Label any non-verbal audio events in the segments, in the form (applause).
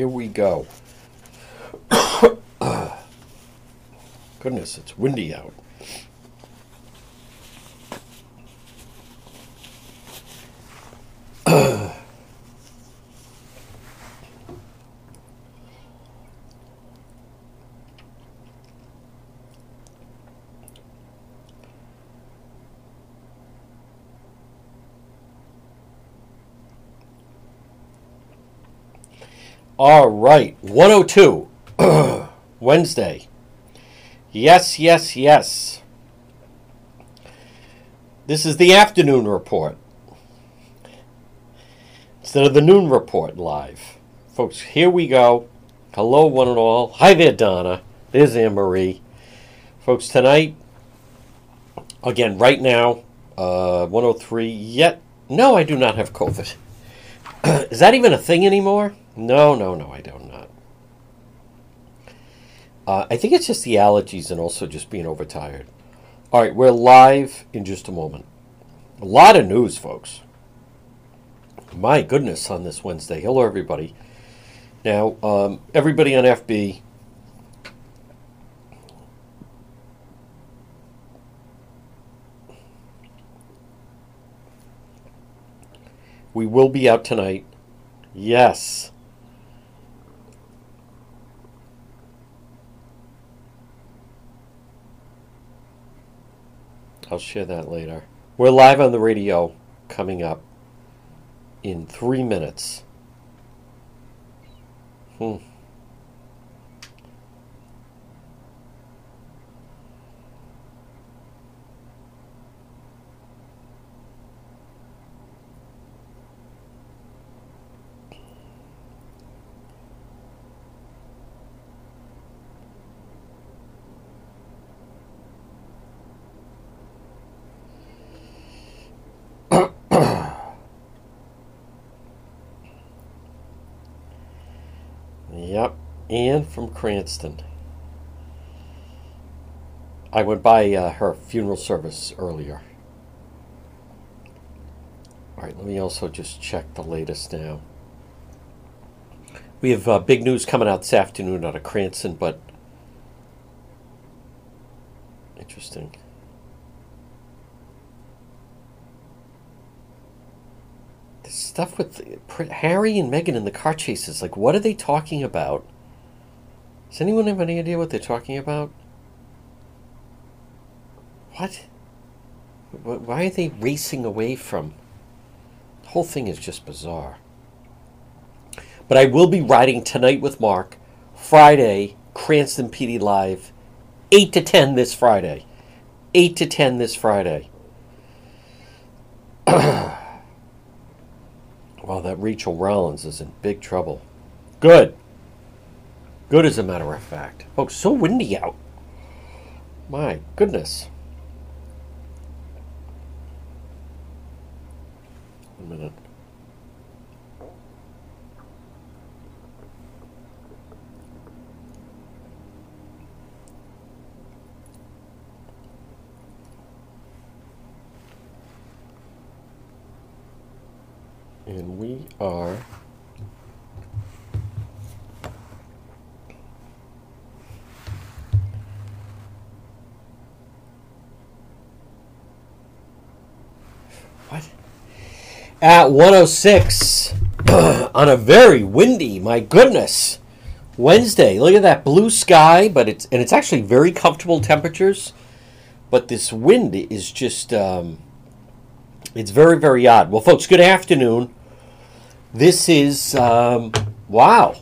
Here we go. (coughs) (coughs) Goodness, it's windy out. All right, 102, (clears throat) Wednesday. Yes, yes, yes. This is the afternoon report instead of the noon report live. Folks, here we go. Hello, one and all. Hi there, Donna. There's Anne Marie. Folks, tonight, again, right now, uh, 103. Yet, no, I do not have COVID. (clears throat) is that even a thing anymore? No, no, no, I do not. Uh, I think it's just the allergies and also just being overtired. All right, we're live in just a moment. A lot of news, folks. My goodness, on this Wednesday. Hello, everybody. Now, um, everybody on FB, we will be out tonight. Yes. I'll share that later. We're live on the radio coming up in three minutes. Hmm. From Cranston. I went by uh, her funeral service earlier. All right, let me also just check the latest now. We have uh, big news coming out this afternoon out of Cranston, but interesting. This stuff with Harry and Meghan in the car chases, like, what are they talking about? Does anyone have any idea what they're talking about? What? Why are they racing away from? The whole thing is just bizarre. But I will be riding tonight with Mark, Friday, Cranston PD Live, 8 to 10 this Friday. 8 to 10 this Friday. (clears throat) Well, that Rachel Rollins is in big trouble. Good. Good as a matter of fact. Folks, so windy out. My goodness. One minute. and we are at 106 (clears throat) on a very windy my goodness Wednesday look at that blue sky but it's and it's actually very comfortable temperatures but this wind is just um, it's very, very odd. Well, folks, good afternoon. This is, um, wow,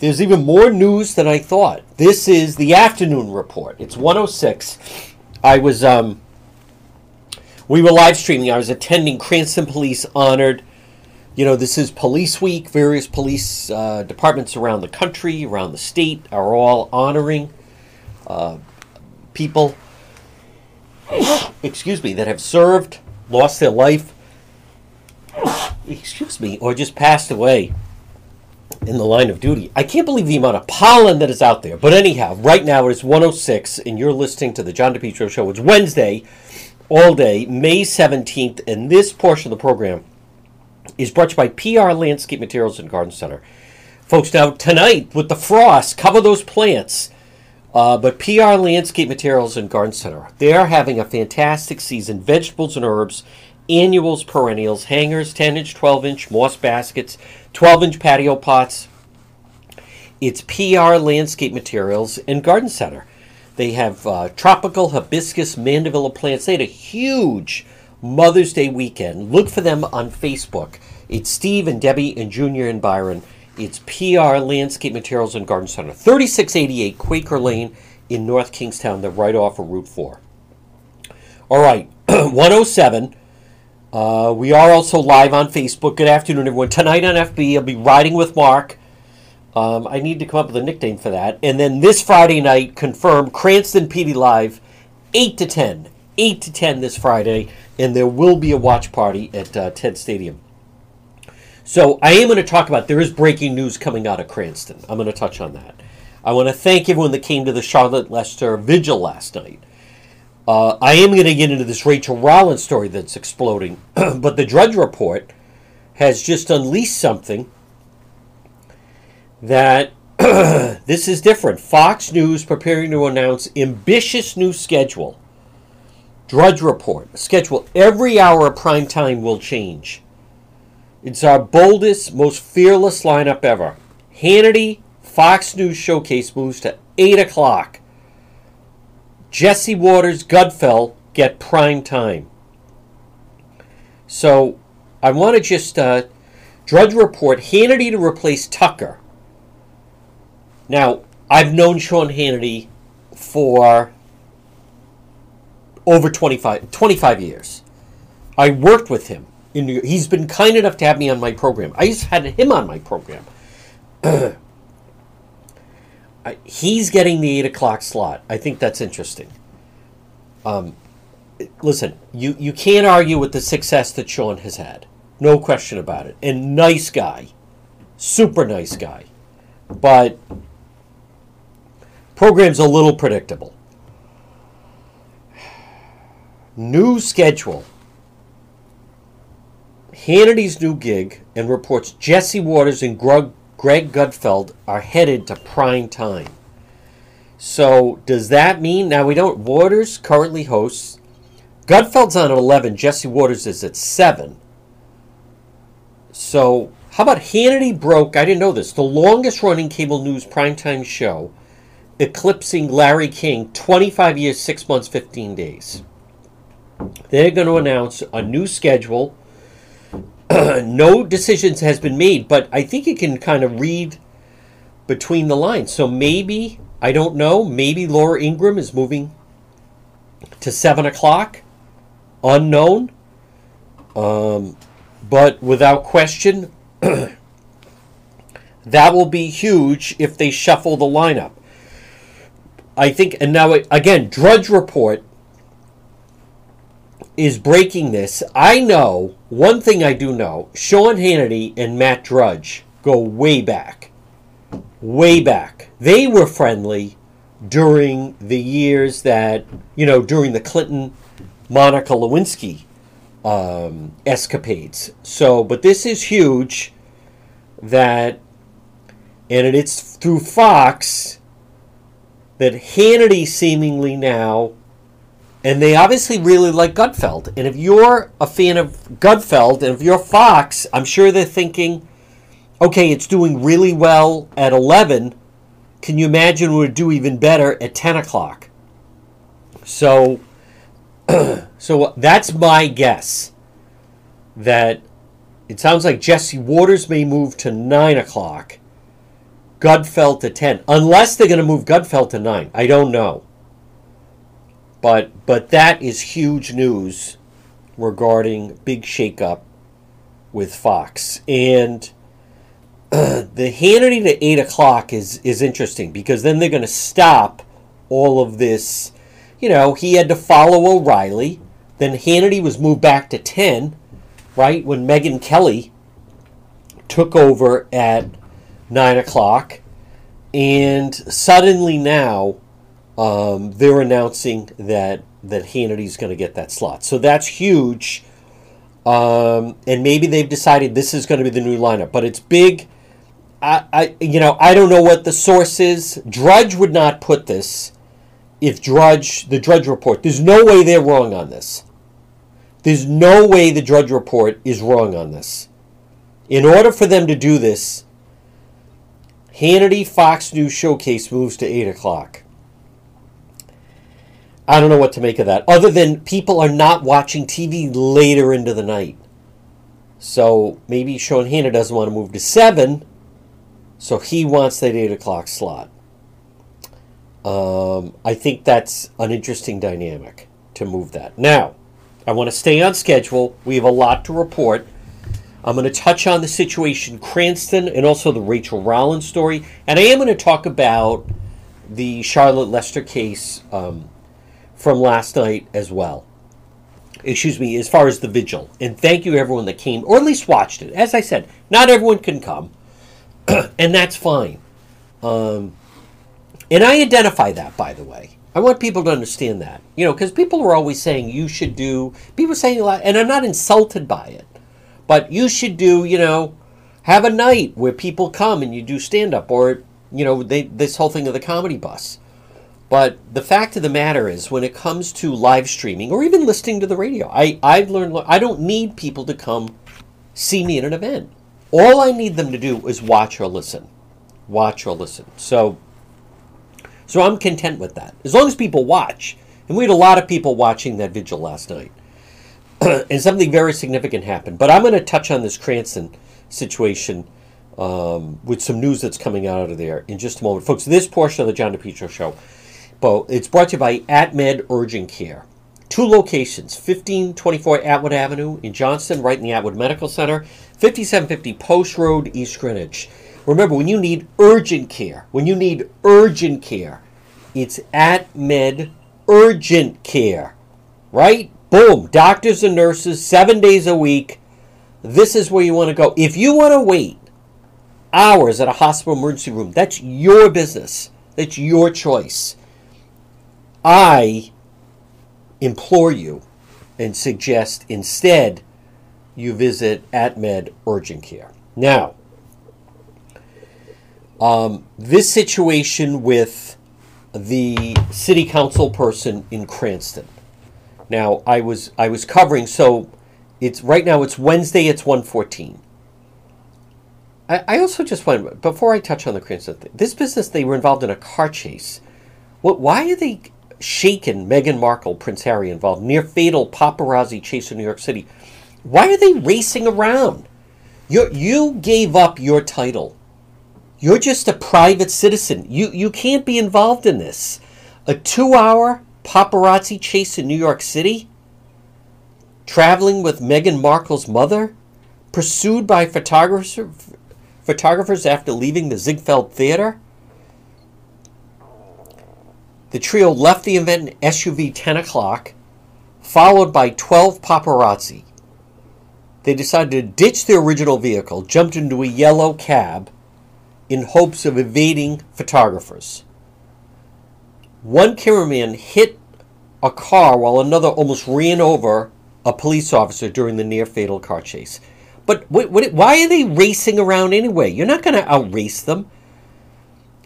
there's even more news than I thought. This is the afternoon report. It's 106. I was, um, we were live streaming. I was attending Cranston Police Honored. You know, this is Police Week. Various police uh, departments around the country, around the state, are all honoring uh, people, excuse me, that have served lost their life, excuse me, or just passed away in the line of duty. I can't believe the amount of pollen that is out there. But anyhow, right now it is 106, and you're listening to the John DePetro Show. It's Wednesday, all day, May 17th, and this portion of the program is brought to you by PR Landscape Materials and Garden Center. folks, now tonight with the frost, cover those plants. Uh, but PR Landscape Materials and Garden Center, they are having a fantastic season. Vegetables and herbs, annuals, perennials, hangers, 10 inch, 12 inch, moss baskets, 12 inch patio pots. It's PR Landscape Materials and Garden Center. They have uh, tropical hibiscus mandevilla plants. They had a huge Mother's Day weekend. Look for them on Facebook. It's Steve and Debbie and Junior and Byron. It's PR Landscape Materials and Garden Center, 3688 Quaker Lane in North Kingstown. They're right off of Route 4. All right, (clears throat) 107. Uh, we are also live on Facebook. Good afternoon, everyone. Tonight on FB, I'll be riding with Mark. Um, I need to come up with a nickname for that. And then this Friday night, confirm Cranston PD Live, 8 to 10. 8 to 10 this Friday. And there will be a watch party at uh, Ted Stadium. So I am going to talk about there is breaking news coming out of Cranston. I'm going to touch on that. I want to thank everyone that came to the Charlotte Lester vigil last night. Uh, I am going to get into this Rachel Rollins story that's exploding, (clears throat) but the Drudge Report has just unleashed something that (clears throat) this is different. Fox News preparing to announce ambitious new schedule. Drudge Report schedule every hour of prime time will change. It's our boldest, most fearless lineup ever. Hannity, Fox News Showcase moves to 8 o'clock. Jesse Watters, Gutfeld get prime time. So I want to just uh, Drudge Report Hannity to replace Tucker. Now, I've known Sean Hannity for over 25, 25 years. I worked with him in New. He's been kind enough to have me on my program. I just had him on my program. (clears throat) he's getting the eight o'clock slot. I think that's interesting. Um, listen, you you can't argue with the success that Sean has had. No question about it. And nice guy, super nice guy, but program's a little predictable. New schedule Hannity's new gig and reports Jesse Watters and Greg, Greg Gutfeld are headed to prime time. So does that mean now we don't? Watters currently hosts. Gutfeld's on at eleven. Jesse Watters is at seven. So how about Hannity broke? I didn't know this. The longest running cable news primetime show, eclipsing Larry King, twenty five years, six months, fifteen days. They're going to announce a new schedule (clears throat) no decisions has been made, but I think you can kind of read between the lines. So maybe I don't know. Maybe Laura Ingraham is moving to seven o'clock. Unknown. Um, but without question, (clears throat) that will be huge if they shuffle the lineup. I think, and now again, Drudge Report is breaking this. I know one thing I do know Sean Hannity and Matt Drudge go way back. Way back. They were friendly during the years that, you know, during the Clinton Monica Lewinsky um, escapades. So, but this is huge that, and it's through Fox that Hannity seemingly now and they obviously really like Gutfeld. And if you're a fan of Gutfeld, and if you're Fox, I'm sure they're thinking, okay, it's doing really well at 11. Can you imagine would do even better at 10 o'clock? So, (clears throat) so that's my guess. That it sounds like Jesse Watters may move to 9 o'clock. Gutfeld to 10. Unless they're going to move Gutfeld to 9. I don't know. But but that is huge news regarding big shakeup with Fox and. Uh, (clears throat) the Hannity to eight o'clock is is interesting because then they're going to stop all of this. You know, he had to follow O'Reilly. Then Hannity was moved back to ten, right when Megyn Kelly took over at nine o'clock, and suddenly now um, they're announcing that that Hannity's going to get that slot. So that's huge. Um, and maybe they've decided this is going to be the new lineup, but it's big. I, I, you know, I don't know what the source is. Drudge would not put this. If Drudge, the Drudge report, there's no way they're wrong on this. There's no way the Drudge report is wrong on this. In order for them to do this, Hannity Fox News Showcase moves to 8 o'clock. I don't know what to make of that, other than people are not watching TV later into the night. So maybe Sean Hannity doesn't want to move to 7, so he wants that 8 o'clock slot. Um, I think that's an interesting dynamic to move that. Now, I want to stay on schedule. We have a lot to report. I'm going to touch on the situation Cranston and also the Rachel Rollins story, and I am going to talk about the Charlotte Lester case um, from last night as well. Excuse me, as far as the vigil. And thank you everyone that came, or at least watched it. As I said, not everyone can come, (clears throat) and that's fine. Um, and I identify that, by the way. I want people to understand that. You know, because people are always saying you should do, people saying a lot, and I'm not insulted by it, but you should do, you know, have a night where people come and you do stand up, or, you know, they, this whole thing of the comedy bus. But the fact of the matter is, when it comes to live streaming or even listening to the radio, I, I've learned I don't need people to come see me at an event. All I need them to do is watch or listen. Watch or listen. So, so I'm content with that. As long as people watch. And we had a lot of people watching that vigil last night. (clears throat) and something very significant happened. But I'm going to touch on this Cranston situation um, with some news that's coming out of there in just a moment. Folks, this portion of the John DePetro show but it's brought to you by AtMed Urgent Care. Two locations 1524 Atwood Avenue in Johnston, right in the Atwood Medical Center, 5750 Post Road, East Greenwich. Remember, when you need urgent care, when you need urgent care, it's AtMed Urgent Care. Right? Boom. Doctors and nurses, seven days a week. This is where you want to go. If you want to wait hours at a hospital emergency room, that's your business. That's your choice. I implore you and suggest instead you visit AtMed Urgent Care. Now, um, this situation with the city council person in Cranston. Now, I was I was covering so it's right now it's Wednesday it's 114. I, I also just want before I touch on the Cranston thing, this business they were involved in a car chase. What why are they shaken Meghan Markle, Prince Harry involved, near fatal paparazzi chase in New York City. Why are they racing around? You you gave up your title. You're just a private citizen. You you can't be involved in this. A two-hour paparazzi chase in New York City? Traveling with Meghan Markle's mother? Pursued by photographers photographers after leaving the Ziegfeld Theater? The trio left the event in SUV 10 o'clock, followed by 12 paparazzi. They decided to ditch their original vehicle, jumped into a yellow cab in hopes of evading photographers. One cameraman hit a car while another almost ran over a police officer during the near fatal car chase. But why are they racing around anyway? You're not going to outrace them.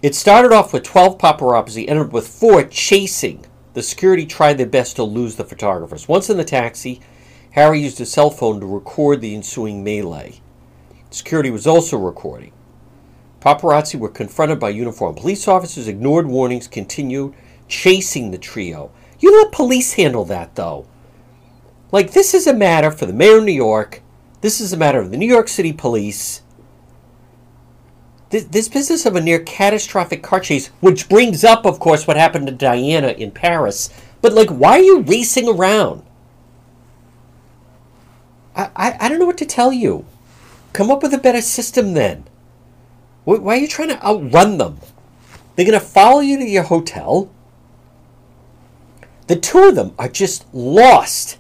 It started off with 12 paparazzi, ended with four chasing. The security tried their best to lose the photographers. Once in the taxi, Harry used his cell phone to record the ensuing melee. Security was also recording. Paparazzi were confronted by uniformed police officers, ignored warnings, continued chasing the trio. You let police handle that, though. Like, this is a matter for the mayor of New York. This is a matter of the New York City police this, this business of a near catastrophic car chase, which brings up, of course, what happened to Diana in Paris. But, like, why are you racing around? I, I, I don't know what to tell you. Come up with a better system then. Why are you trying to outrun them? They're going to follow you to your hotel. The two of them are just lost.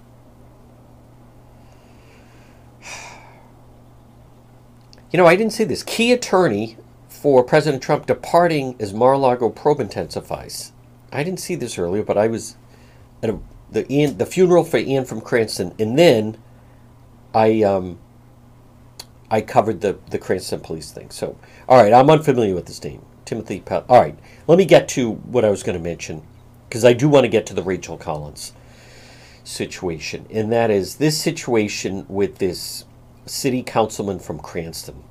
You know, I didn't see this. Key attorney for President Trump departing as Mar-a-Lago probe intensifies. I didn't see this earlier, but I was at a, the Ian, the funeral for Ian from Cranston, and then I um, I covered the the Cranston police thing. So, all right, I'm unfamiliar with this name, Timothy. All right, let me get to what I was going to mention because I do want to get to the Rachel Collins situation, and that is this situation with this city councilman from Cranston.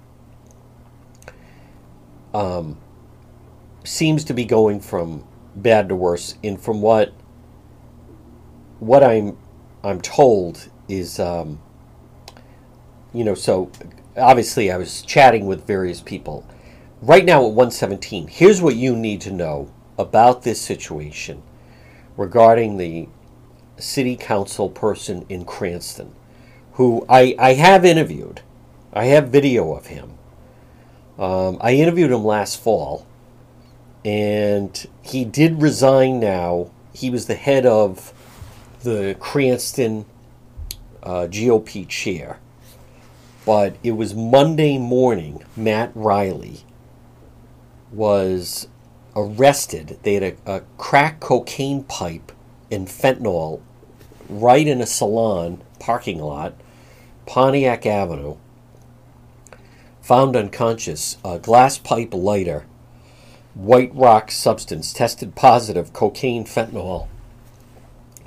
Um, seems to be going from bad to worse, and from what what I'm I'm told is, um, you know, so obviously I was chatting with various people. Right now at 117, here's what you need to know about this situation regarding the city council person in Cranston, who I, I have interviewed. I have video of him. Um, I interviewed him last fall, and he did resign now. He was the head of the Cranston uh, GOP chair. But it was Monday morning, Matt Reilly was arrested. They had a, a crack cocaine pipe and fentanyl right in a salon parking lot, Pontiac Avenue. Found unconscious, a glass pipe lighter, white rock substance tested positive cocaine fentanyl.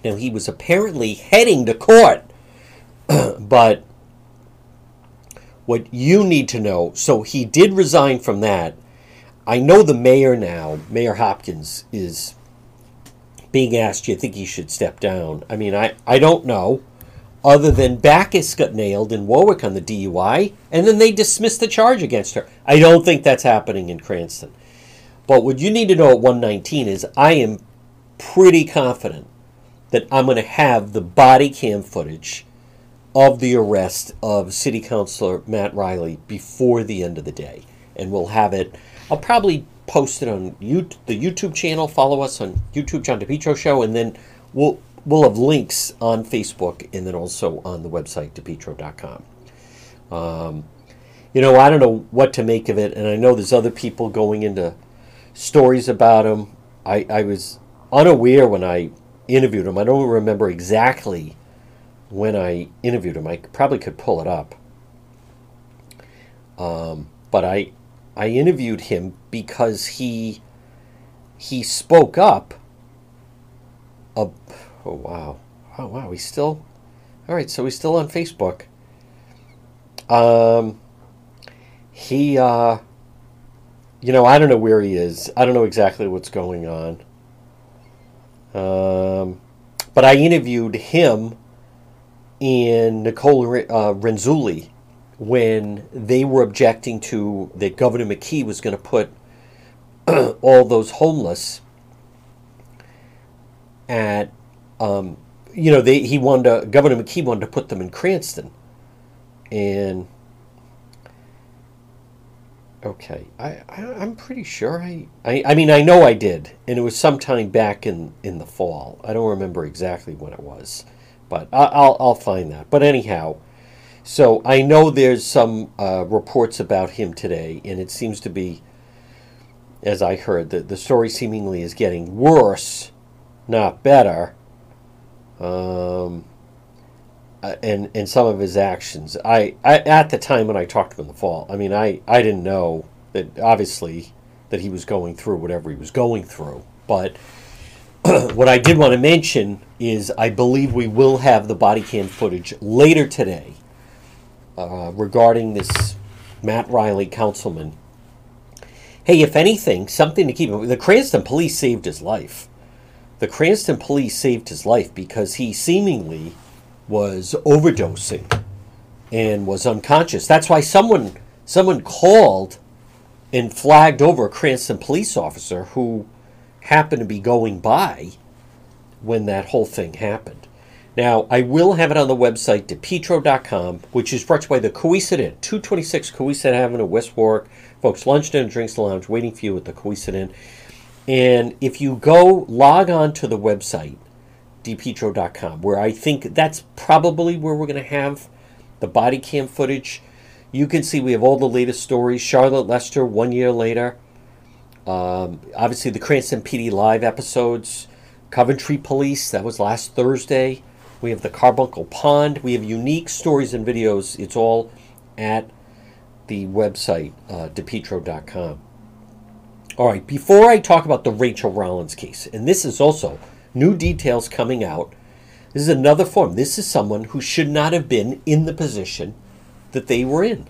Now he was apparently heading to court, (clears throat) but what you need to know so he did resign from that. I know the mayor now, Mayor Hopkins, is being asked, do you think he should step down? I mean, I, I don't know. Other than Backus got nailed in Warwick on the DUI, and then they dismissed the charge against her. I don't think that's happening in Cranston. But what you need to know at 119 is I am pretty confident that I'm going to have the body cam footage of the arrest of City Councilor Matt Reilly before the end of the day. And we'll have it, I'll probably post it on the YouTube channel. Follow us on YouTube, John DePetro Show, and then we'll we'll have links on Facebook and then also on the website depetro.com. Um, you know, I don't know what to make of it, and I know there's other people going into stories about him. I, I was unaware when I interviewed him. I don't remember exactly when I interviewed him. I probably could pull it up. Um, but I I interviewed him because he he spoke up. A, oh wow, oh wow, he's still all right. So he's still on Facebook. Um, he uh, you know, I don't know where he is. I don't know exactly what's going on. Um, but I interviewed him and Nicole uh, Renzulli when they were objecting to that Governor McKee was going to put (clears throat) all those homeless at, um, you know, they, he wanted to, Governor McKee wanted to put them in Cranston. And, okay, I, I, am pretty sure I, I, I mean, I know I did. And it was sometime back in, in the fall. I don't remember exactly when it was. But I'll, I'll find that. But anyhow, so I know there's some uh, reports about him today, and it seems to be, as I heard, that the story seemingly is getting worse, not better. Um, uh, and and some of his actions. I, I at the time when I talked to him in the fall, I mean, I I didn't know that obviously that he was going through whatever he was going through, but (clears throat) what I did want to mention is I believe we will have the body cam footage later today uh, regarding this Matt Reilly councilman. Hey, if anything, something to keep in the Cranston police saved his life. The Cranston police saved his life because he seemingly was overdosing and was unconscious. That's why someone someone called and flagged over a Cranston police officer who happened to be going by when that whole thing happened. Now, I will have it on the website, depetro.com, which is brought to you by the Cowesett Inn, 226 Cowesett Avenue, West Warwick. Folks, lunch, dinner, drinks, lounge waiting for you at the Cowesett Inn. And if you go log on to the website, depetro.com, where I think that's probably where we're going to have the body cam footage. You can see we have all the latest stories. Charlotte Lester, one year later. Um, obviously, the Cranston PD Live episodes, Coventry Police, that was last Thursday. We have the Carbuncle Pond. We have unique stories and videos. It's all at the website, uh, depetro.com. All right, before I talk about the Rachel Rollins case, and this is also new details coming out. This is another form. This is someone who should not have been in the position that they were in.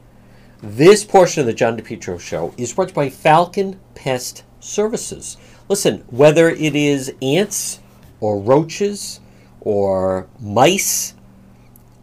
This portion of the John DePetro show is brought by Falcon Pest Services. Listen, whether it is ants or roaches or mice,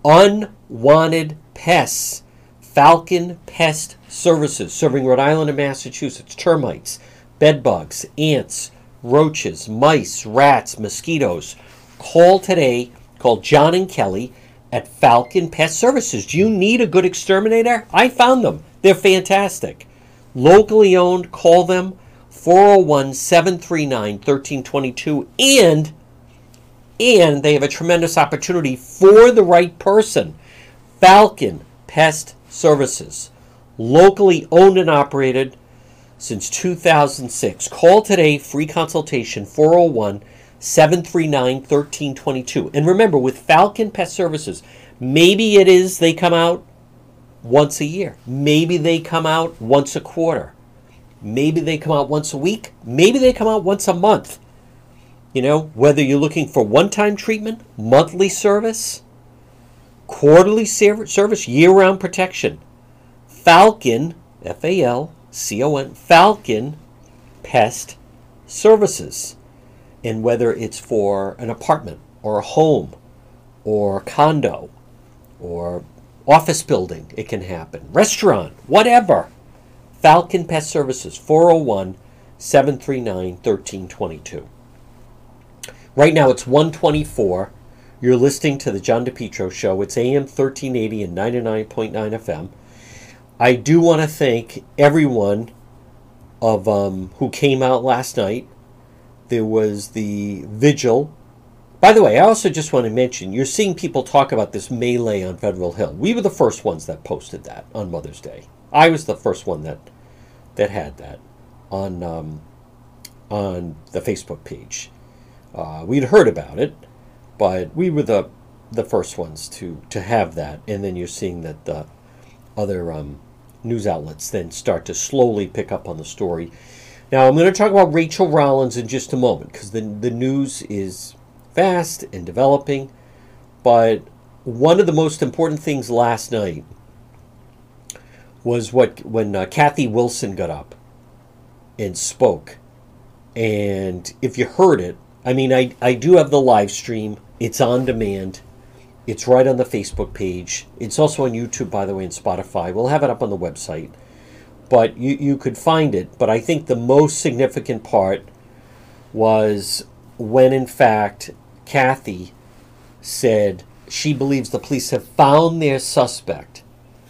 unwanted pests, Falcon Pest Services, serving Rhode Island and Massachusetts, termites, bedbugs, ants, roaches, mice, rats, mosquitoes. Call today. Call John and Kelly at Falcon Pest Services. Do you need a good exterminator? I found them. They're fantastic. Locally owned, call them 401 739 1322 and and they have a tremendous opportunity for the right person. Falcon Pest Services, locally owned and operated since 2006. Call today, free consultation 401 739 1322. And remember, with Falcon Pest Services, maybe it is they come out once a year, maybe they come out once a quarter, maybe they come out once a week, maybe they come out once a month. You know, whether you're looking for one time treatment, monthly service, quarterly service, year round protection. Falcon, F A L C O N, Falcon Pest Services. And whether it's for an apartment or a home or condo or office building, it can happen. Restaurant, whatever. Falcon Pest Services, 401 739 1322. Right now it's 124. You're listening to the John DePetro show. It's AM 1380 and 99.9 FM. I do want to thank everyone of um, who came out last night. There was the vigil. By the way, I also just want to mention you're seeing people talk about this melee on Federal Hill. We were the first ones that posted that on Mother's Day. I was the first one that that had that on um, on the Facebook page. Uh, we'd heard about it, but we were the the first ones to to have that, and then you're seeing that the other um, news outlets then start to slowly pick up on the story. Now, I'm going to talk about Rachel Rollins in just a moment because the, the news is fast and developing. But one of the most important things last night was what when uh, Kathy Wilson got up and spoke. And if you heard it, I mean, I, I do have the live stream, it's on demand. It's right on the Facebook page. It's also on YouTube, by the way, and Spotify. We'll have it up on the website. But you, you could find it. But I think the most significant part was when, in fact, Kathy said she believes the police have found their suspect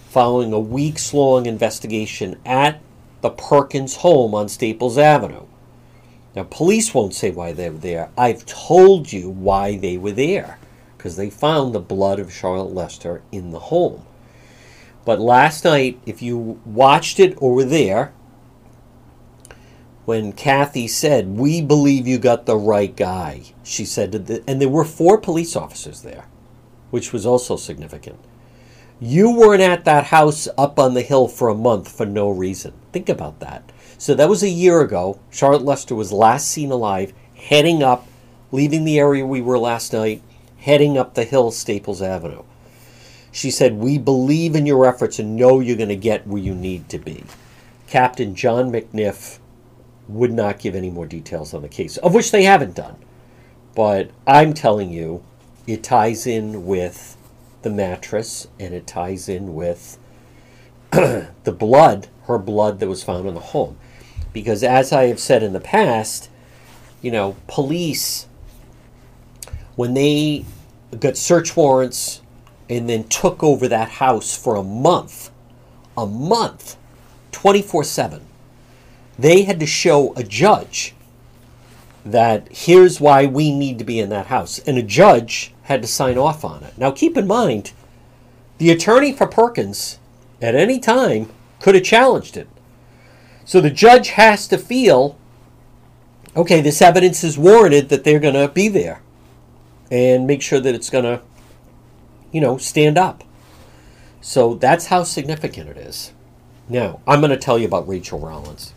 following a weeks long investigation at the Perkins home on Staples Avenue. Now, police won't say why they were there. I've told you why they were there because they found the blood of Charlotte Lester in the home. But last night, if you watched it or were there, when Kathy said, We believe you got the right guy, she said, the, and there were four police officers there, which was also significant. You weren't at that house up on the hill for a month for no reason. Think about that. So that was a year ago. Charlotte Lester was last seen alive, heading up, leaving the area we were last night, heading up the hill, Staples Avenue. She said, We believe in your efforts and know you're going to get where you need to be. Captain John McNiff would not give any more details on the case, of which they haven't done. But I'm telling you, it ties in with the mattress and it ties in with (clears throat) the blood, her blood that was found in the home. Because as I have said in the past, you know, police when they got search warrants and then took over that house for a month, a month, 24 7, they had to show a judge that here's why we need to be in that house. And a judge had to sign off on it. Now, keep in mind, the attorney for Perkins at any time could have challenged it. So the judge has to feel okay, this evidence is warranted that they're going to be there and make sure that it's going to, you know, stand up. So that's how significant it is. Now, I'm going to tell you about Rachel Rollins.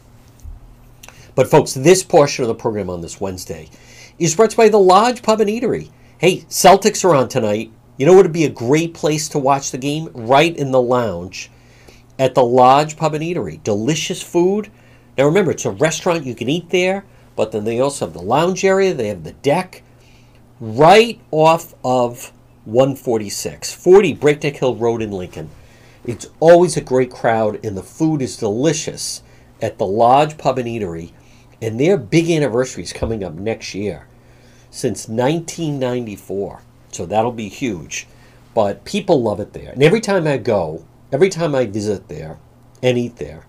But, folks, this portion of the program on this Wednesday is brought to you by the Lodge Pub and Eatery. Hey, Celtics are on tonight. You know what would be a great place to watch the game? Right in the lounge at the Lodge Pub and Eatery. Delicious food. Now, remember, it's a restaurant. You can eat there, but then they also have the lounge area, they have the deck right off of 146, 40 Breakneck Hill Road in Lincoln. It's always a great crowd, and the food is delicious at the Lodge Pub and Eatery. And their big anniversary is coming up next year, since 1994. So that'll be huge. But people love it there. And every time I go, every time I visit there and eat there,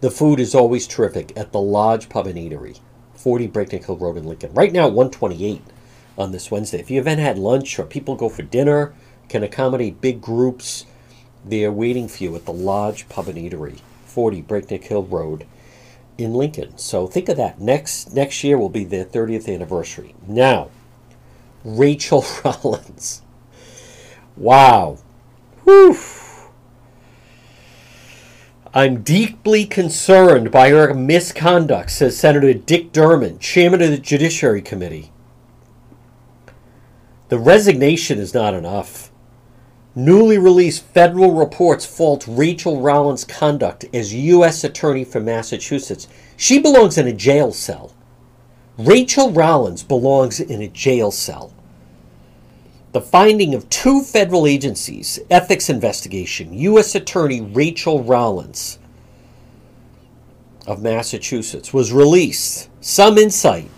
the food is always terrific at the Lodge Pub and Eatery, 40 Breakneck Hill Road in Lincoln. Right now, 128 on this Wednesday. If you haven't had lunch or people go for dinner, can accommodate big groups, they are waiting for you at the Lodge Pub and Eatery, 40 Breakneck Hill Road in Lincoln. So think of that. Next next year will be their 30th anniversary. Now, Rachel (laughs) Rollins. Wow. I'm deeply concerned by her misconduct, says Senator Dick Durbin, chairman of the Judiciary Committee. The resignation is not enough. Newly released federal reports fault Rachel Rollins' conduct as U.S. Attorney for Massachusetts. She belongs in a jail cell. Rachel Rollins belongs in a jail cell. The finding of two federal agencies, ethics investigation, U.S. Attorney Rachel Rollins of Massachusetts, was released. Some insight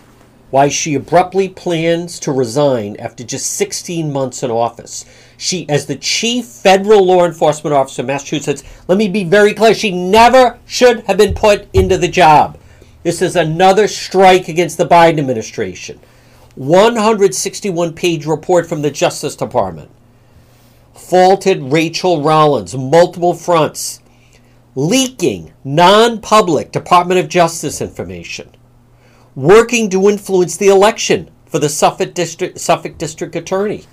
why she abruptly plans to resign after just 16 months in office. She, as the chief federal law enforcement officer of Massachusetts, let me be very clear, she never should have been put into the job. This is another strike against the Biden administration. 161 page report from the Justice Department faulted Rachel Rollins, multiple fronts, leaking non public Department of Justice information, working to influence the election for the Suffolk District, Suffolk District Attorney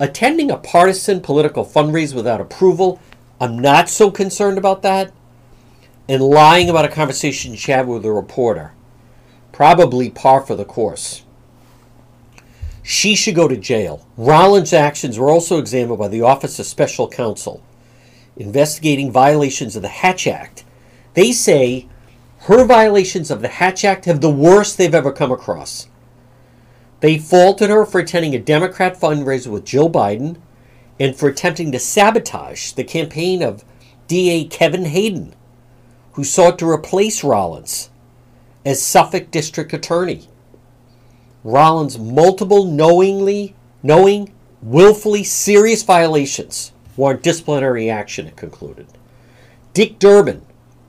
Attending a partisan political fundraiser without approval, I'm not so concerned about that. And lying about a conversation she had with a reporter, probably par for the course. She should go to jail. Rollins' actions were also examined by the Office of Special Counsel, investigating violations of the Hatch Act. They say her violations of the Hatch Act have the worst they've ever come across. They faulted her for attending a Democrat fundraiser with Joe Biden and for attempting to sabotage the campaign of DA Kevin Hayden, who sought to replace Rollins as Suffolk District Attorney. Rollins' multiple knowingly, knowing, willfully serious violations warrant disciplinary action, it concluded. Dick Durbin,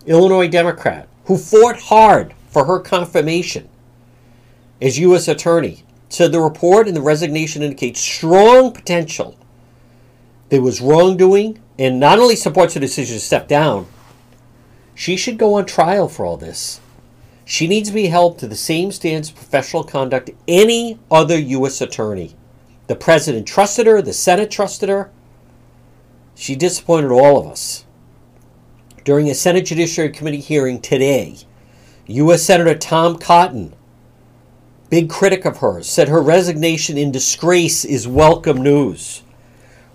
Illinois Democrat, who fought hard for her confirmation as U.S. Attorney, said the report and the resignation indicate strong potential there was wrongdoing and not only supports the decision to step down, she should go on trial for all this. She needs to be held to the same standards of professional conduct any other U.S. attorney. The president trusted her, the Senate trusted her. She disappointed all of us. During a Senate Judiciary Committee hearing today, U.S. Senator Tom Cotton big critic of hers, said her resignation in disgrace is welcome news.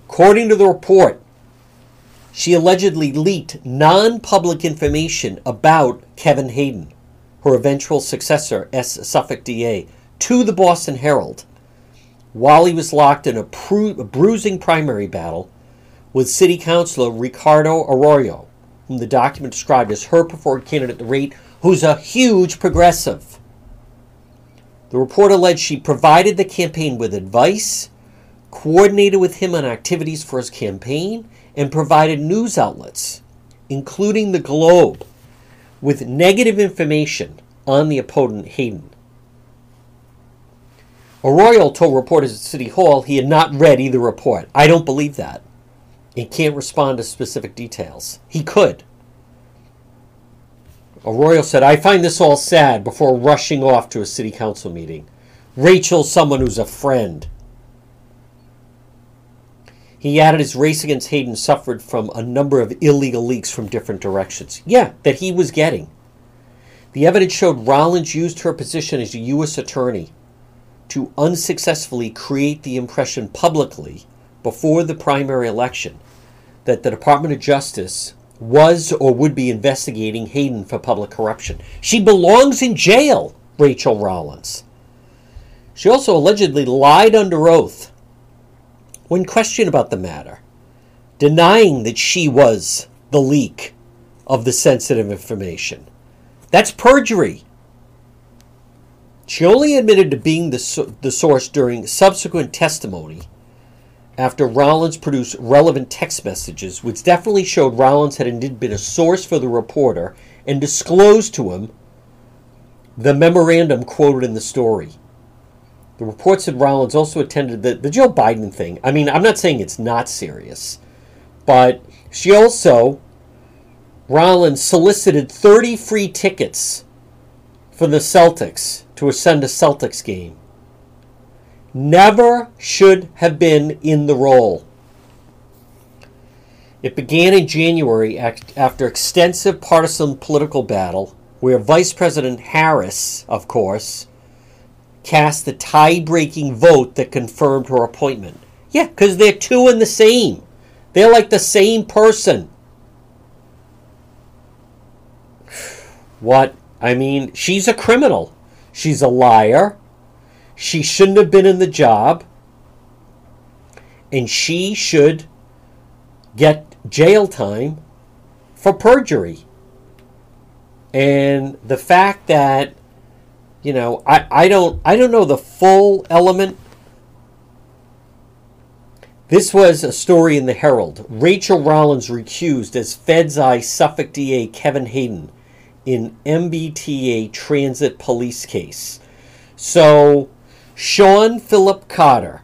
According to the report, she allegedly leaked non public information about Kevin Hayden, her eventual successor S. Suffolk DA, to the Boston Herald while he was locked in a, pru- a bruising primary battle with City Councilor Ricardo Arroyo, whom the document described as her preferred candidate at the rate, who's a huge progressive. The report alleged she provided the campaign with advice, coordinated with him on activities for his campaign, and provided news outlets, including the Globe, with negative information on the opponent Hayden. Arroyo told reporters at City Hall he had not read either report. I don't believe that. He can't respond to specific details. He could. Arroyo said, I find this all sad before rushing off to a city council meeting. Rachel's someone who's a friend. He added his race against Hayden suffered from a number of illegal leaks from different directions. Yeah, that he was getting. The evidence showed Rollins used her position as a U.S. attorney to unsuccessfully create the impression publicly before the primary election that the Department of Justice was or would be investigating Hayden for public corruption. She belongs in jail, Rachael Rollins. She also allegedly lied under oath when questioned about the matter, denying that she was the leak of the sensitive information. That's perjury. She only admitted to being the, the source during subsequent testimony after Rollins produced relevant text messages, which definitely showed Rollins had indeed been a source for the reporter and disclosed to him the memorandum quoted in the story. The report said Rollins also attended the, the Joe Biden thing. I mean, I'm not saying it's not serious, but she also, Rollins solicited 30 free tickets for the Celtics to attend a Celtics game. Never should have been in the role. It began in January after extensive partisan political battle, where Vice President Harris, of course, cast the tie breaking vote that confirmed her appointment. Yeah, because they're two and the same. They're like the same person. What? I mean, she's a criminal. She's a liar. She shouldn't have been in the job. And she should get jail time for perjury. And the fact that you know, I, I don't I don't know the full element. This was a story in the Herald. Rachael Rollins recused as Feds-Eye Suffolk DA Kevin Hayden in MBTA transit police case. So Sean Philip Cotter,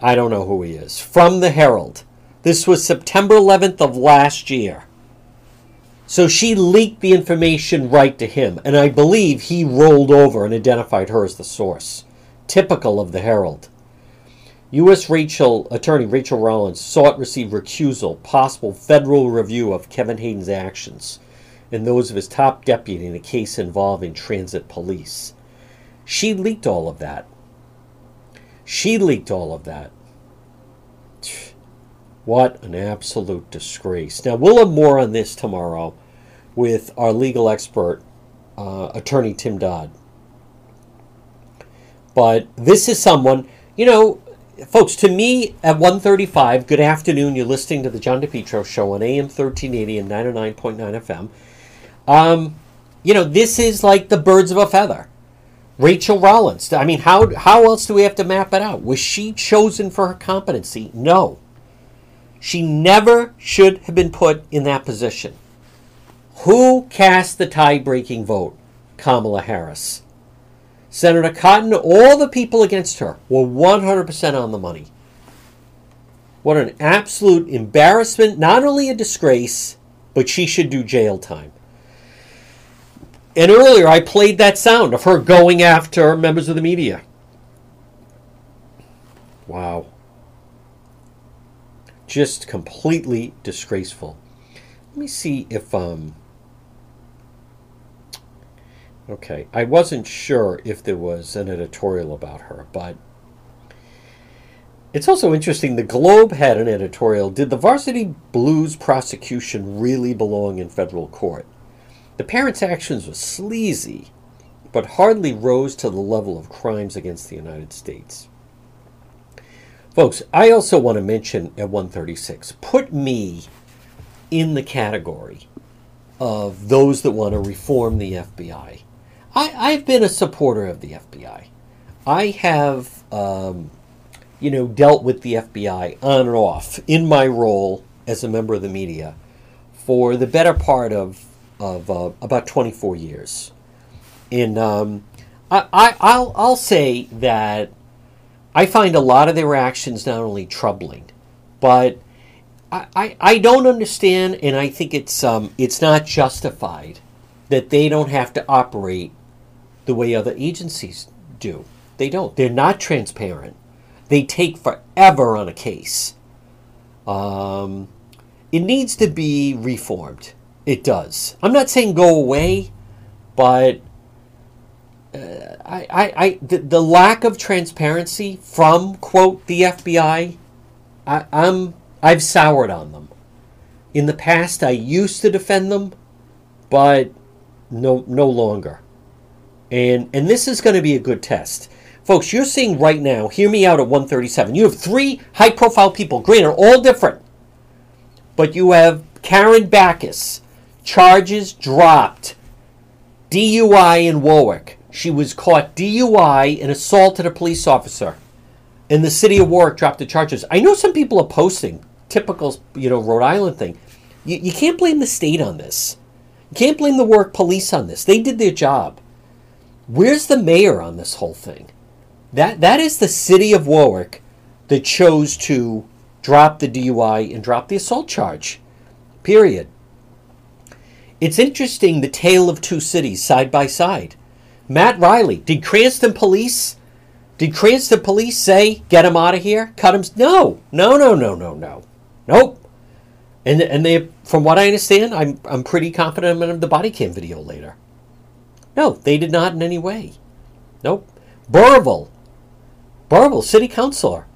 I don't know who he is, from the Herald. This was September 11th of last year. So she leaked the information right to him, and I believe he rolled over and identified her as the source. Typical of the Herald. U.S. Rachel Attorney Rachael Rollins sought receive recusal, possible federal review of Kevin Hayden's actions and those of his top deputy in a case involving transit police. She leaked all of that. She leaked all of that. What an absolute disgrace. Now, we'll have more on this tomorrow with our legal expert, uh, attorney Tim Dodd. But this is someone, you know, folks, to me at 135, good afternoon. You're listening to the John DePetro show on AM 1380 and 99.9 FM. Um, you know, this is like the birds of a feather. Rachael Rollins. I mean, how, how else do we have to map it out? Was she chosen for her competency? No. She never should have been put in that position. Who cast the tie breaking vote? Kamala Harris. Senator Cotton, all the people against her were 100% on the money. What an absolute embarrassment, not only a disgrace, but she should do jail time. And earlier I played that sound of her going after members of the media. Wow just completely disgraceful. Let me see if um Okay, I wasn't sure if there was an editorial about her, but it's also interesting. The Globe had an editorial Did the Varsity Blues prosecution really belong in federal court? The parents' actions were sleazy, but hardly rose to the level of crimes against the United States. Folks, I also want to mention at 136, put me in the category of those that want to reform the FBI. I, I've been a supporter of the FBI. I have, um, you know, dealt with the FBI on and off in my role as a member of the media for the better part of, of uh, about 24 years. And um, I, I, I'll, I'll say that I find a lot of their actions not only troubling, but I, I, I don't understand, and I think it's um, it's not justified that they don't have to operate the way other agencies do. They don't. They're not transparent. They take forever on a case. Um, it needs to be reformed. It does. I'm not saying go away, but uh, I, I, I the, the lack of transparency from quote the FBI, I, I'm I've soured on them. In the past, I used to defend them, but no no longer. And and this is going to be a good test. Folks, you're seeing right now, hear me out at 137. You have three high profile people, granted, all different. But you have Karen Backus, charges dropped, DUI in Warwick. She was caught DUI and assaulted a police officer. And the city of Warwick dropped the charges. I know some people are posting, typical, you know, Rhode Island thing. You, you can't blame the state on this. You can't blame the Warwick police on this. They did their job. Where's the mayor on this whole thing? That that is the city of Warwick that chose to drop the DUI and drop the assault charge. Period. It's interesting the tale of two cities side by side. Matt Reilly, did Cranston police did Cranston police say get him out of here? Cut him No. No, no, no, no, no. Nope. And and they from what I understand, I'm I'm pretty confident I'm in the body cam video later. No, they did not in any way. Nope. Burrillville, Burrillville City Councilor,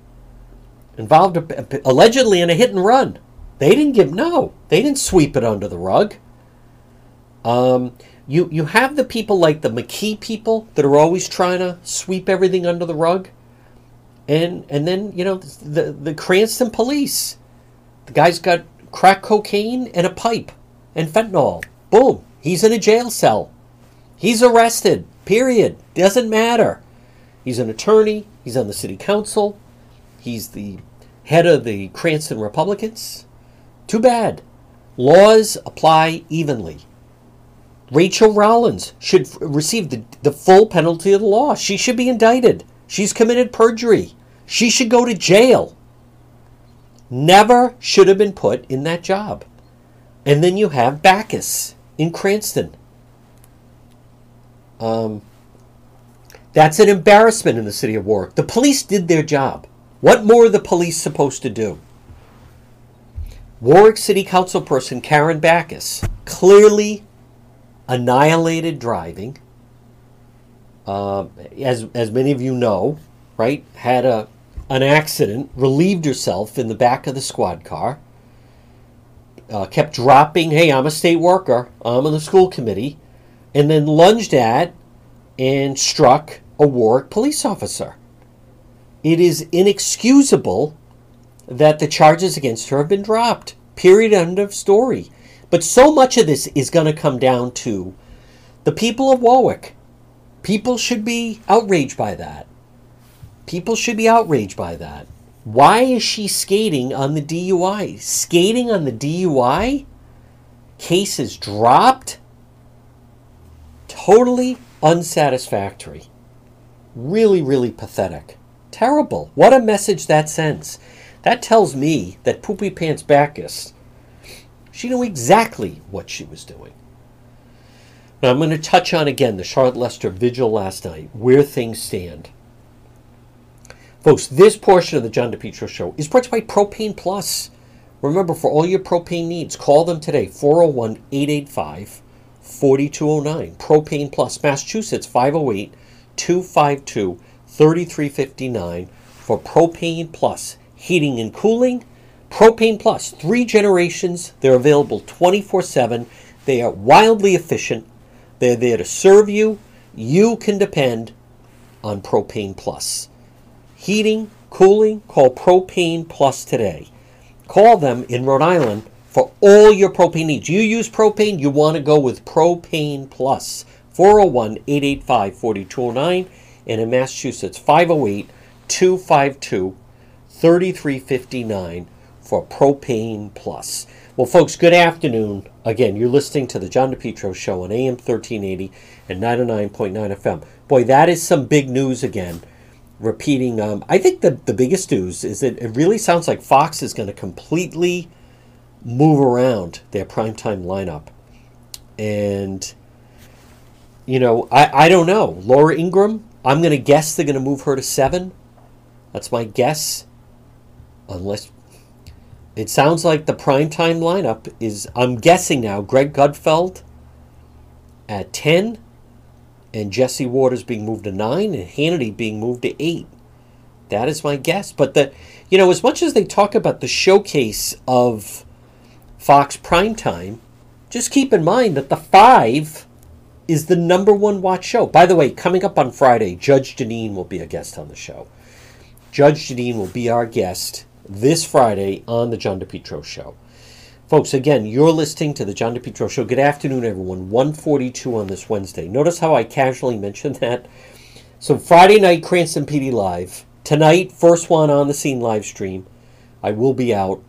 involved allegedly in a hit and run. They didn't give no. They didn't sweep it under the rug. Um, you you have the people like the McKee people that are always trying to sweep everything under the rug, and and then you know the the Cranston police. The guy's got crack cocaine and a pipe and fentanyl. Boom, he's in a jail cell. He's arrested. Period. Doesn't matter. He's an attorney. He's on the city council. He's the head of the Cranston Republicans. Too bad. Laws apply evenly. Rachael Rollins should receive the, the full penalty of the law. She should be indicted. She's committed perjury. She should go to jail. Never should have been put in that job. And then you have Backus in Cranston. Um, that's an embarrassment in the city of Warwick. The police did their job. What more are the police supposed to do? Warwick City Council person Karen Backus clearly annihilated driving. Uh, as as many of you know, right, had a an accident, relieved herself in the back of the squad car. Uh, kept dropping, "Hey, I'm a state worker. I'm on the school committee," and then lunged at and struck a Warwick police officer. It is inexcusable that the charges against her have been dropped. Period. End of story. But so much of this is going to come down to the people of Warwick. People should be outraged by that. People should be outraged by that. Why is she skating on the DUI? Skating on the DUI? Cases dropped? Totally unsatisfactory. Really, really pathetic. Terrible. What a message that sends. That tells me that Poopy Pants Backus, she knew exactly what she was doing. Now, I'm going to touch on again the Charlotte Lester vigil last night, where things stand. Folks, this portion of the John DePetro show is brought to you by Propane Plus. Remember, for all your propane needs, call them today, 401 885 4209. Propane Plus, Massachusetts, 508 252 3359 for Propane Plus heating and cooling. Propane Plus, three generations. They're available 24 7. They are wildly efficient. They're there to serve you. You can depend on Propane Plus. Heating, cooling, call Propane Plus today. Call them in Rhode Island for all your propane needs. You use propane, you want to go with Propane Plus. 401 885 4209 and in Massachusetts 508 252 3359 for Propane Plus. Well, folks, good afternoon. Again, you're listening to the John DePetro Show on AM 1380 and 99.9 FM. Boy, that is some big news again. Repeating, um, I think the, the biggest news is that it really sounds like Fox is going to completely move around their primetime lineup. And, you know, I, I don't know. Laura Ingraham, I'm going to guess they're going to move her to seven. That's my guess. Unless, it sounds like the primetime lineup is, I'm guessing now, Greg Gutfeld at 10, and Jesse Watters being moved to 9, and Hannity being moved to 8. That is my guess. But the, you know, as much as they talk about the showcase of Fox primetime, just keep in mind that the 5 is the number one watch show. By the way, coming up on Friday, Judge Jeanine will be a guest on the show. Judge Jeanine will be our guest this Friday on the John DePetro Show. Folks, again, you're listening to the John DePetro Show. Good afternoon, everyone. 142 on this Wednesday. Notice how I casually mentioned that. So Friday night, Cranston PD Live. Tonight, first one on the scene live stream. I will be out,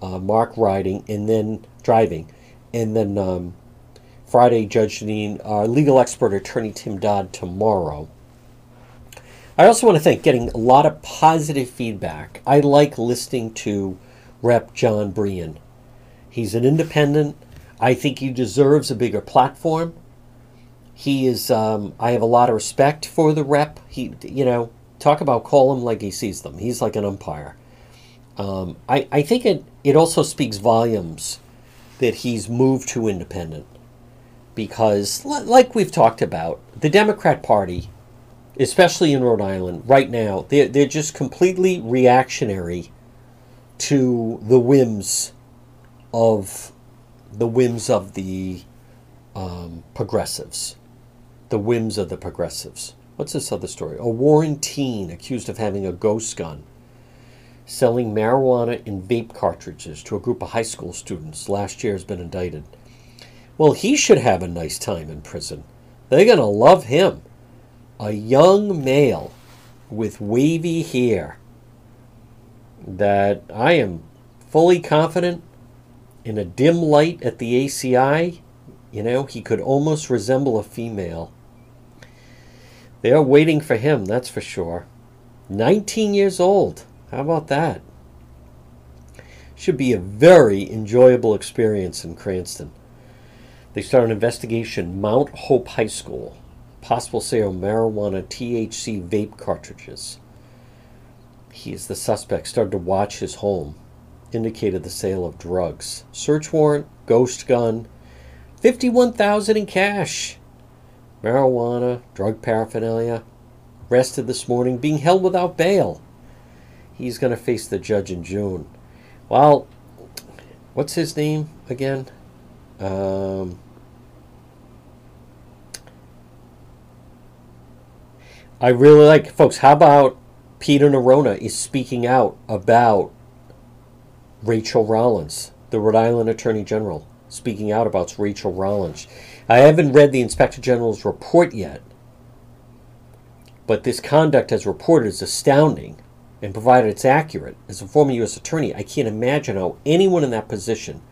uh, Mark riding, and then driving. And then um, Friday, Judge Jeanine, our legal expert attorney Tim Dodd tomorrow. I also want to thank getting a lot of positive feedback. I like listening to Rep. Jon Brien. He's an independent. I think he deserves a bigger platform. He is. Um, I have a lot of respect for the rep. He, you know, talk about call him like he sees them. He's like an umpire. Um, I, I think it, it also speaks volumes that he's moved to independent because, like we've talked about, the Democrat Party especially in Rhode Island, right now, they're, they're just completely reactionary to the whims of the whims of the um, progressives. The whims of the progressives. What's this other story? A Warren teen accused of having a ghost gun, selling marijuana in vape cartridges to a group of high school students last year has been indicted. Well, he should have a nice time in prison. They're going to love him a young male with wavy hair that I am fully confident in a dim light at the ACI, you know, he could almost resemble a female. They're waiting for him, that's for sure. 19 years old. How about that? Should be a very enjoyable experience in Cranston. They start an investigation, Mount Hope High School possible sale of marijuana THC vape cartridges. He is the suspect. Started to watch his home. Indicated the sale of drugs. Search warrant, ghost gun, 51,000 in cash. Marijuana, drug paraphernalia. Arrested this morning, being held without bail. He's going to face the judge in June. Well, what's his name again? Um, I really like, folks. How about Peter Neronha is speaking out about Rachael Rollins, the Rhode Island Attorney General, speaking out about Rachael Rollins. I haven't read the Inspector General's report yet, but this conduct as reported is astounding, and provided it's accurate. As a former U.S. Attorney, I can't imagine how anyone in that position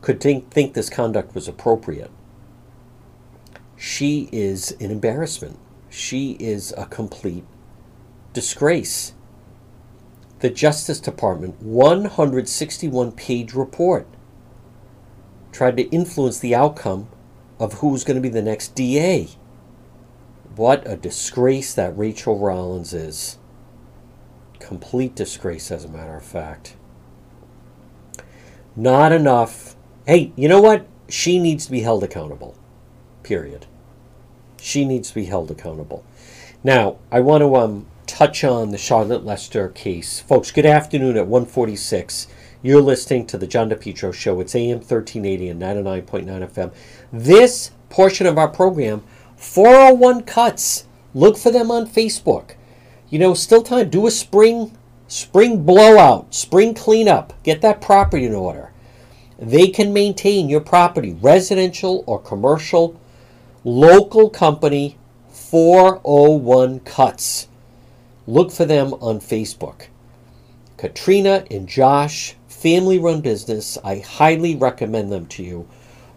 could think, think this conduct was appropriate. She is an embarrassment she is a complete disgrace. The Justice Department 161 page report tried to influence the outcome of who's going to be the next DA. What a disgrace that Rachael Rollins is. Complete disgrace, as a matter of fact. Not enough. Hey, you know what? She needs to be held accountable. Period she needs to be held accountable. Now, I want to um, touch on the Charlotte Lester case. Folks, good afternoon at 146. You're listening to the John DePetro Show. It's AM 1380 and 99.9 FM. This portion of our program, 401 cuts. Look for them on Facebook. You know, still time. Do a spring spring blowout, spring cleanup. Get that property in order. They can maintain your property, residential or commercial Local company 401 Cuts. Look for them on Facebook. Katrina and Josh, family run business. I highly recommend them to you.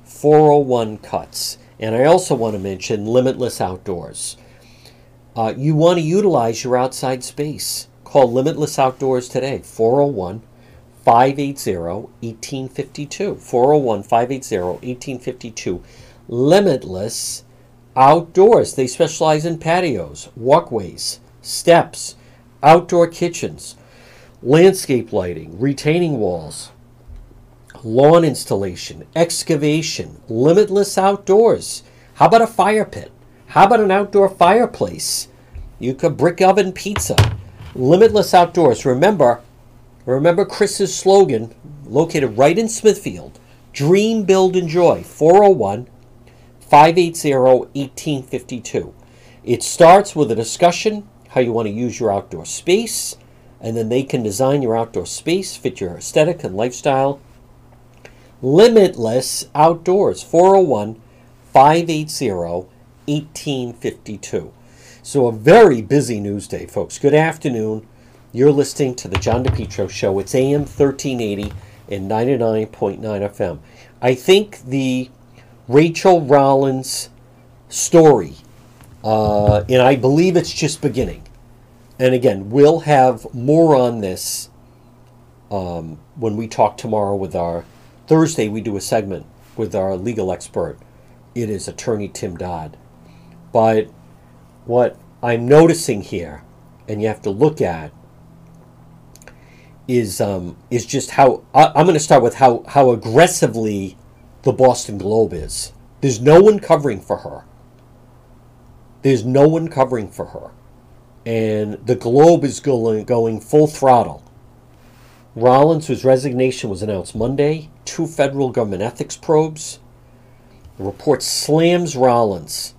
401 Cuts. And I also want to mention Limitless Outdoors. Uh, you want to utilize your outside space. Call Limitless Outdoors today, 401 580 1852. 401 580 1852 limitless outdoors. They specialize in patios, walkways, steps, outdoor kitchens. landscape lighting, retaining walls, lawn installation, excavation, limitless outdoors. How about a fire pit? How about an outdoor fireplace? You could brick oven pizza. Limitless outdoors. Remember, remember Chris's slogan, located right in Smithfield. Dream, build, enjoy. 401 580 1852. It starts with a discussion how you want to use your outdoor space, and then they can design your outdoor space, fit your aesthetic and lifestyle. Limitless Outdoors, 401 580 1852. So, a very busy news day, folks. Good afternoon. You're listening to the John DePetro Show. It's AM 1380 and 99.9 FM. I think the Rachael Rollins story, uh, and I believe it's just beginning. And again, we'll have more on this um, when we talk tomorrow with our Thursday. We do a segment with our legal expert. It is attorney Tim Dodd. But what I'm noticing here, and you have to look at, is um, is just how I, I'm going to start with how how aggressively the Boston Globe is. There's no one covering for her. There's no one covering for her, and the Globe is going going full throttle. Rollins, whose resignation was announced Monday, two federal government ethics probes. The report slams Rollins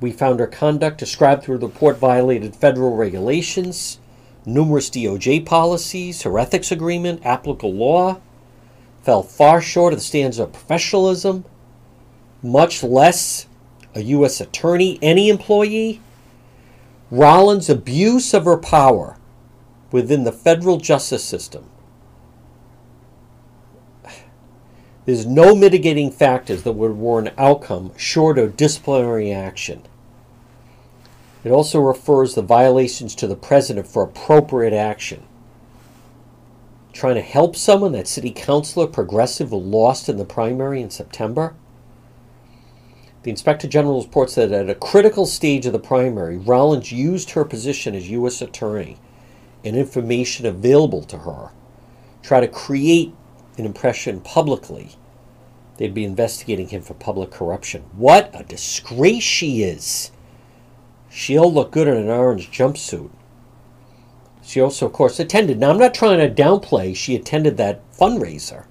we found her conduct described through the report violated federal regulations, numerous DOJ policies, her ethics agreement, applicable law, fell far short of the standards of professionalism, much less a U.S. attorney, any employee. Rollins' abuse of her power within the federal justice system. There's no mitigating factors that would warrant outcome short of disciplinary action. It also refers the violations to the president for appropriate action. Trying to help someone, that city councilor progressive lost in the primary in September. The inspector general reports that at a critical stage of the primary, Rollins used her position as U.S. attorney and information available to her, try to create an impression publicly they'd be investigating him for public corruption. What a disgrace she is! She'll look good in an orange jumpsuit. She also, of course, attended. Now, I'm not trying to downplay, she attended that fundraiser.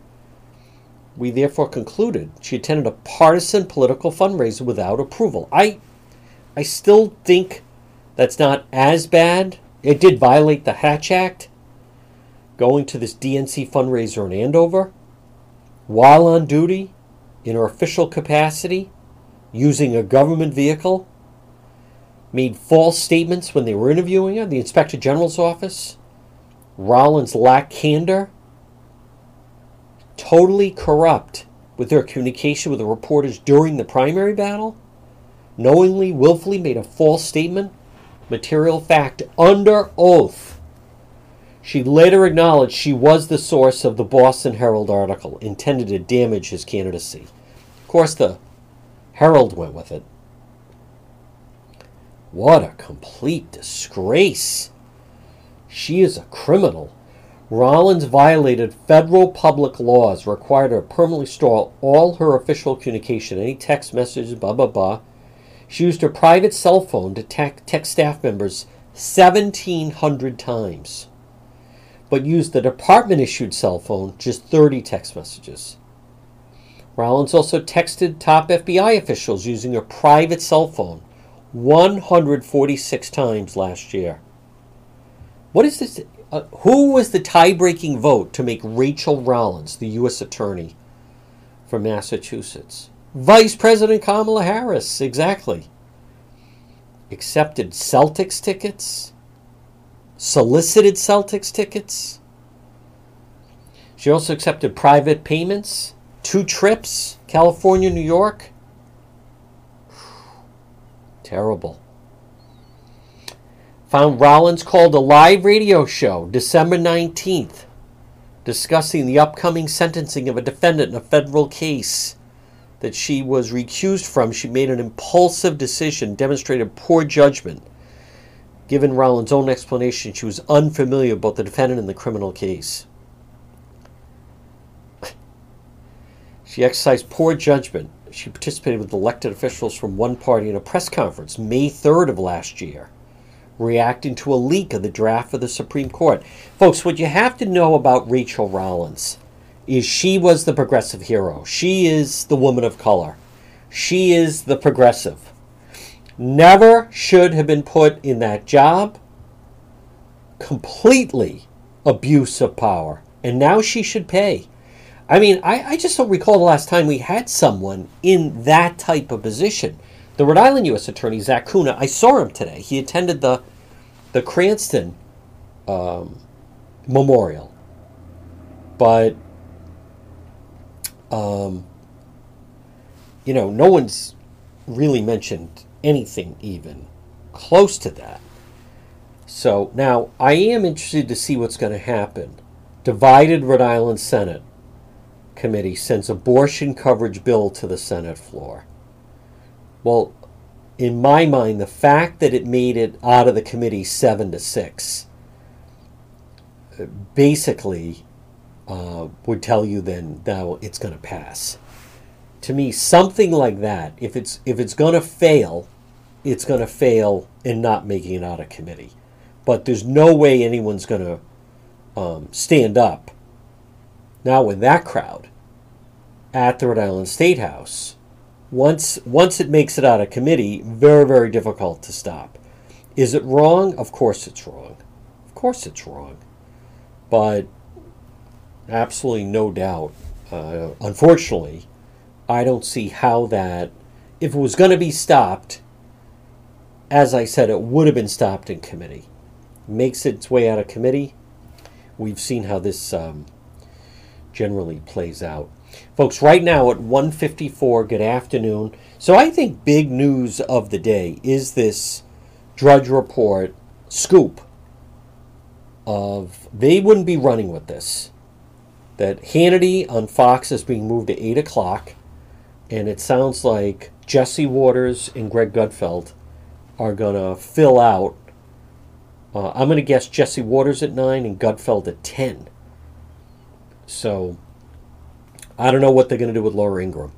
We therefore concluded she attended a partisan political fundraiser without approval. I, I still think that's not as bad. It did violate the Hatch Act, going to this DNC fundraiser in Andover while on duty in her official capacity, using a government vehicle made false statements when they were interviewing her, the Inspector General's office. Rollins lacked candor, totally corrupt with their communication with the reporters during the primary battle, knowingly, willfully made a false statement, material fact under oath. She later acknowledged she was the source of the Boston Herald article intended to damage his candidacy. Of course, the Herald went with it. What a complete disgrace. She is a criminal. Rollins violated federal public laws, required her to permanently store all her official communication, any text messages, blah, blah, blah. She used her private cell phone to text staff members 1,700 times, but used the department issued cell phone just 30 text messages. Rollins also texted top FBI officials using her private cell phone 146 times last year. What is this? Uh, who was the tie breaking vote to make Rachael Rollins the U.S. Attorney for Massachusetts? Vice President Kamala Harris, exactly. Accepted Celtics tickets, solicited Celtics tickets. She also accepted private payments, two trips, California, New York. Terrible. Found Rollins called a live radio show December 19th discussing the upcoming sentencing of a defendant in a federal case that she was recused from. She made an impulsive decision, demonstrated poor judgment. Given Rollins' own explanation, she was unfamiliar about the defendant and the criminal case. She exercised poor judgment. She participated with elected officials from one party in a press conference May 3rd of last year, reacting to a leak of the draft of the Supreme Court. Folks, what you have to know about Rachael Rollins is she was the progressive hero. She is the woman of color. She is the progressive. Never should have been put in that job. Completely abuse of power. And now she should pay. I mean, I, I just don't recall the last time we had someone in that type of position. The Rhode Island U.S. Attorney, Zach Cunha, I saw him today. He attended the, the Cranston um, Memorial. But, um, you know, no one's really mentioned anything even close to that. So now I am interested to see what's going to happen. Divided Rhode Island Senate committee sends abortion coverage bill to the Senate floor. Well, in my mind, the fact that it made it out of the committee seven to six basically uh, would tell you then now it's going to pass. To me, something like that, if it's if it's going to fail, it's going to fail in not making it out of committee. But there's no way anyone's going to um, stand up now with that crowd at the Rhode Island State House, once once it makes it out of committee, very very difficult to stop. Is it wrong? Of course it's wrong. Of course it's wrong. But absolutely no doubt. Uh, unfortunately, I don't see how that, if it was going to be stopped, as I said, it would have been stopped in committee. Makes its way out of committee. We've seen how this um, generally plays out. Folks, right now at 1:54, good afternoon. So I think big news of the day is this Drudge Report scoop of they wouldn't be running with this. That Hannity on Fox is being moved to 8 o'clock, and it sounds like Jesse Watters and Greg Gutfeld are going to fill out. Uh, I'm going to guess Jesse Watters at 9 and Gutfeld at 10. So I don't know what they're going to do with Laura Ingraham.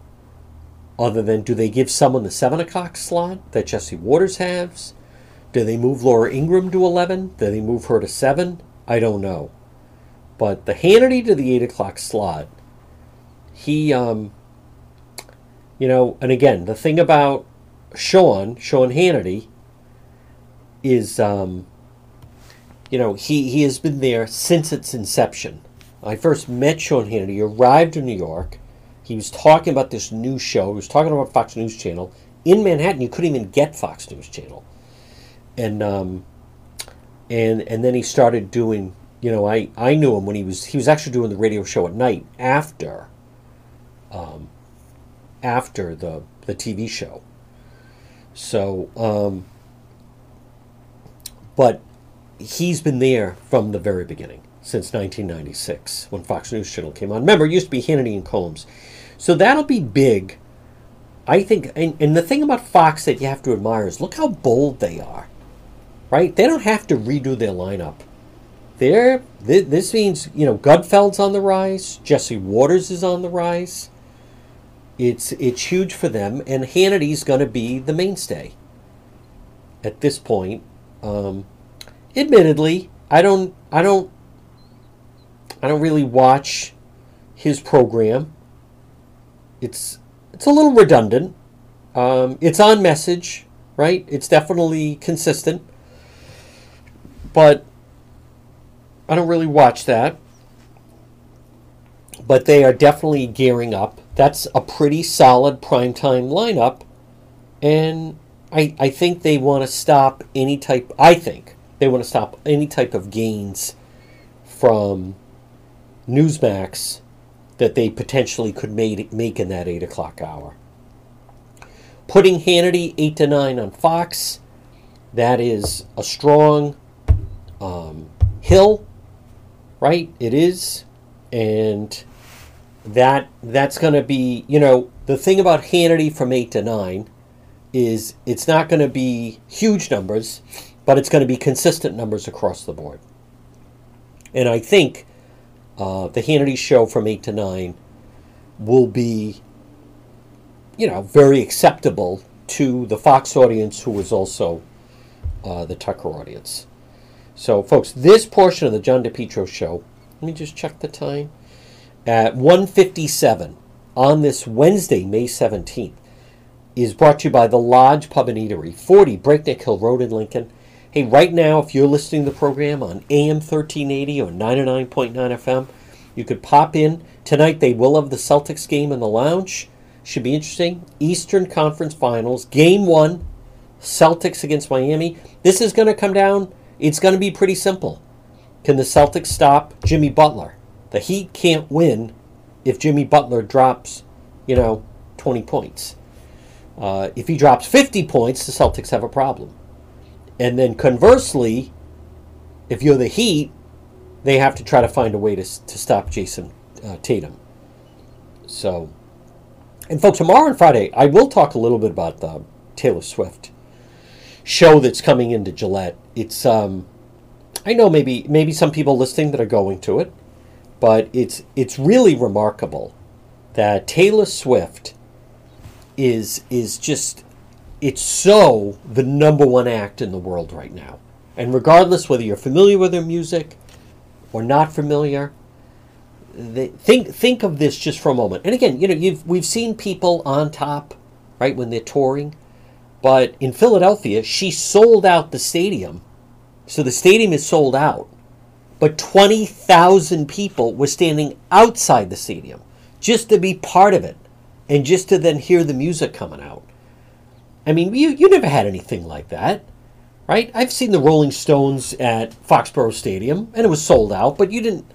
Other than, do they give someone the 7 o'clock slot that Jesse Watters has? Do they move Laura Ingraham to 11? Do they move her to 7? I don't know. But the Hannity to the 8 o'clock slot, he, um, you know, and again, the thing about Sean, Sean Hannity, is, um, you know, he, he has been there since its inception. I first met Sean Hannity. He arrived in New York. He was talking about this new show. He was talking about Fox News Channel in Manhattan. You couldn't even get Fox News Channel, and um, and and then he started doing. You know, I I knew him when he was he was actually doing the radio show at night after. Um, after the the TV show. So, um, but he's been there from the very beginning since 1996 when Fox News Channel came on. Remember, it used to be Hannity and Colmes. So that'll be big. I think, and, and the thing about Fox that you have to admire is look how bold they are, right? They don't have to redo their lineup. They're, this means, you know, Gutfeld's on the rise, Jesse Watters is on the rise. It's, it's huge for them, and Hannity's going to be the mainstay at this point. Um, admittedly, I don't, I don't I don't really watch his program. It's it's a little redundant. Um, it's on message, right? It's definitely consistent, but I don't really watch that. But they are definitely gearing up. That's a pretty solid primetime lineup, and I I think they want to stop any type. I think they want to stop any type of gains from Newsmax that they potentially could make, make in that 8 o'clock hour. Putting Hannity 8 to 9 on Fox, that is a strong um, hill, right? It is. And that that's going to be, you know, the thing about Hannity from 8 to 9 is it's not going to be huge numbers. but it's going to be consistent numbers across the board. And I think uh, the Hannity show from 8 to 9 will be, you know, very acceptable to the Fox audience who is also uh, the Tucker audience. So, folks, this portion of the John DePetro show, let me just check the time, at 157 on this Wednesday, May 17th, is brought to you by the Lodge Pub and Eatery, 40 Breakneck Hill Road in Lincoln. Hey, right now, if you're listening to the program on AM 1380 or 99.9 FM, you could pop in. Tonight, they will have the Celtics game in the lounge. Should be interesting. Eastern Conference Finals, Game 1, Celtics against Miami. This is going to come down, it's going to be pretty simple. Can the Celtics stop Jimmy Butler? The Heat can't win if Jimmy Butler drops, you know, 20 points. Uh, if he drops 50 points, the Celtics have a problem. And then conversely, if you're the Heat, they have to try to find a way to, to stop Jason uh, Tatum. So, and folks, tomorrow and Friday, I will talk a little bit about the Taylor Swift show that's coming into Gillette. It's, um, I know maybe maybe some people listening that are going to it, but it's it's really remarkable that Taylor Swift is is just it's so the number one act in the world right now. And regardless whether you're familiar with her music or not familiar, they, think think of this just for a moment. And again, you know, you've we've seen people on top, right, when they're touring. But in Philadelphia, she sold out the stadium. So the stadium is sold out. But 20,000 people were standing outside the stadium just to be part of it and just to then hear the music coming out. I mean, you, you never had anything like that, right? I've seen the Rolling Stones at Foxborough Stadium, and it was sold out, but you didn't,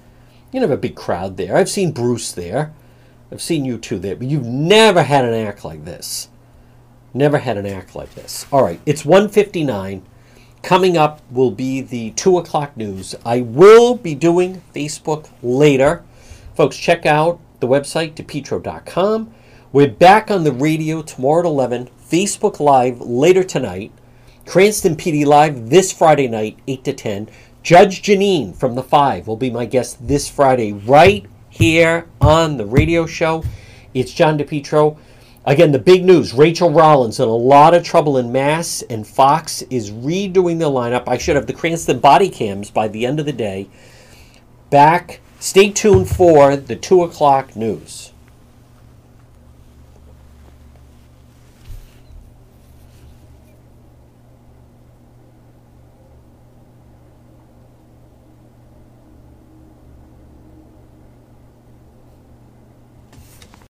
you have a big crowd there. I've seen Bruce there. I've seen U2 there, but you've never had an act like this. Never had an act like this. All right, it's 159. Coming up will be the 2 o'clock news. I will be doing Facebook later. Folks, check out the website, depetro.com. We're back on the radio tomorrow at 11, Facebook Live later tonight, Cranston PD Live this Friday night, 8 to 10. Judge Jeanine from the 5 will be my guest this Friday, right here on the radio show. It's John DePetro. Again, the big news Rachael Rollins in a lot of trouble in Mass, and Fox is redoing the lineup. I should have the Cranston body cams by the end of the day. Back. Stay tuned for the 2 o'clock news.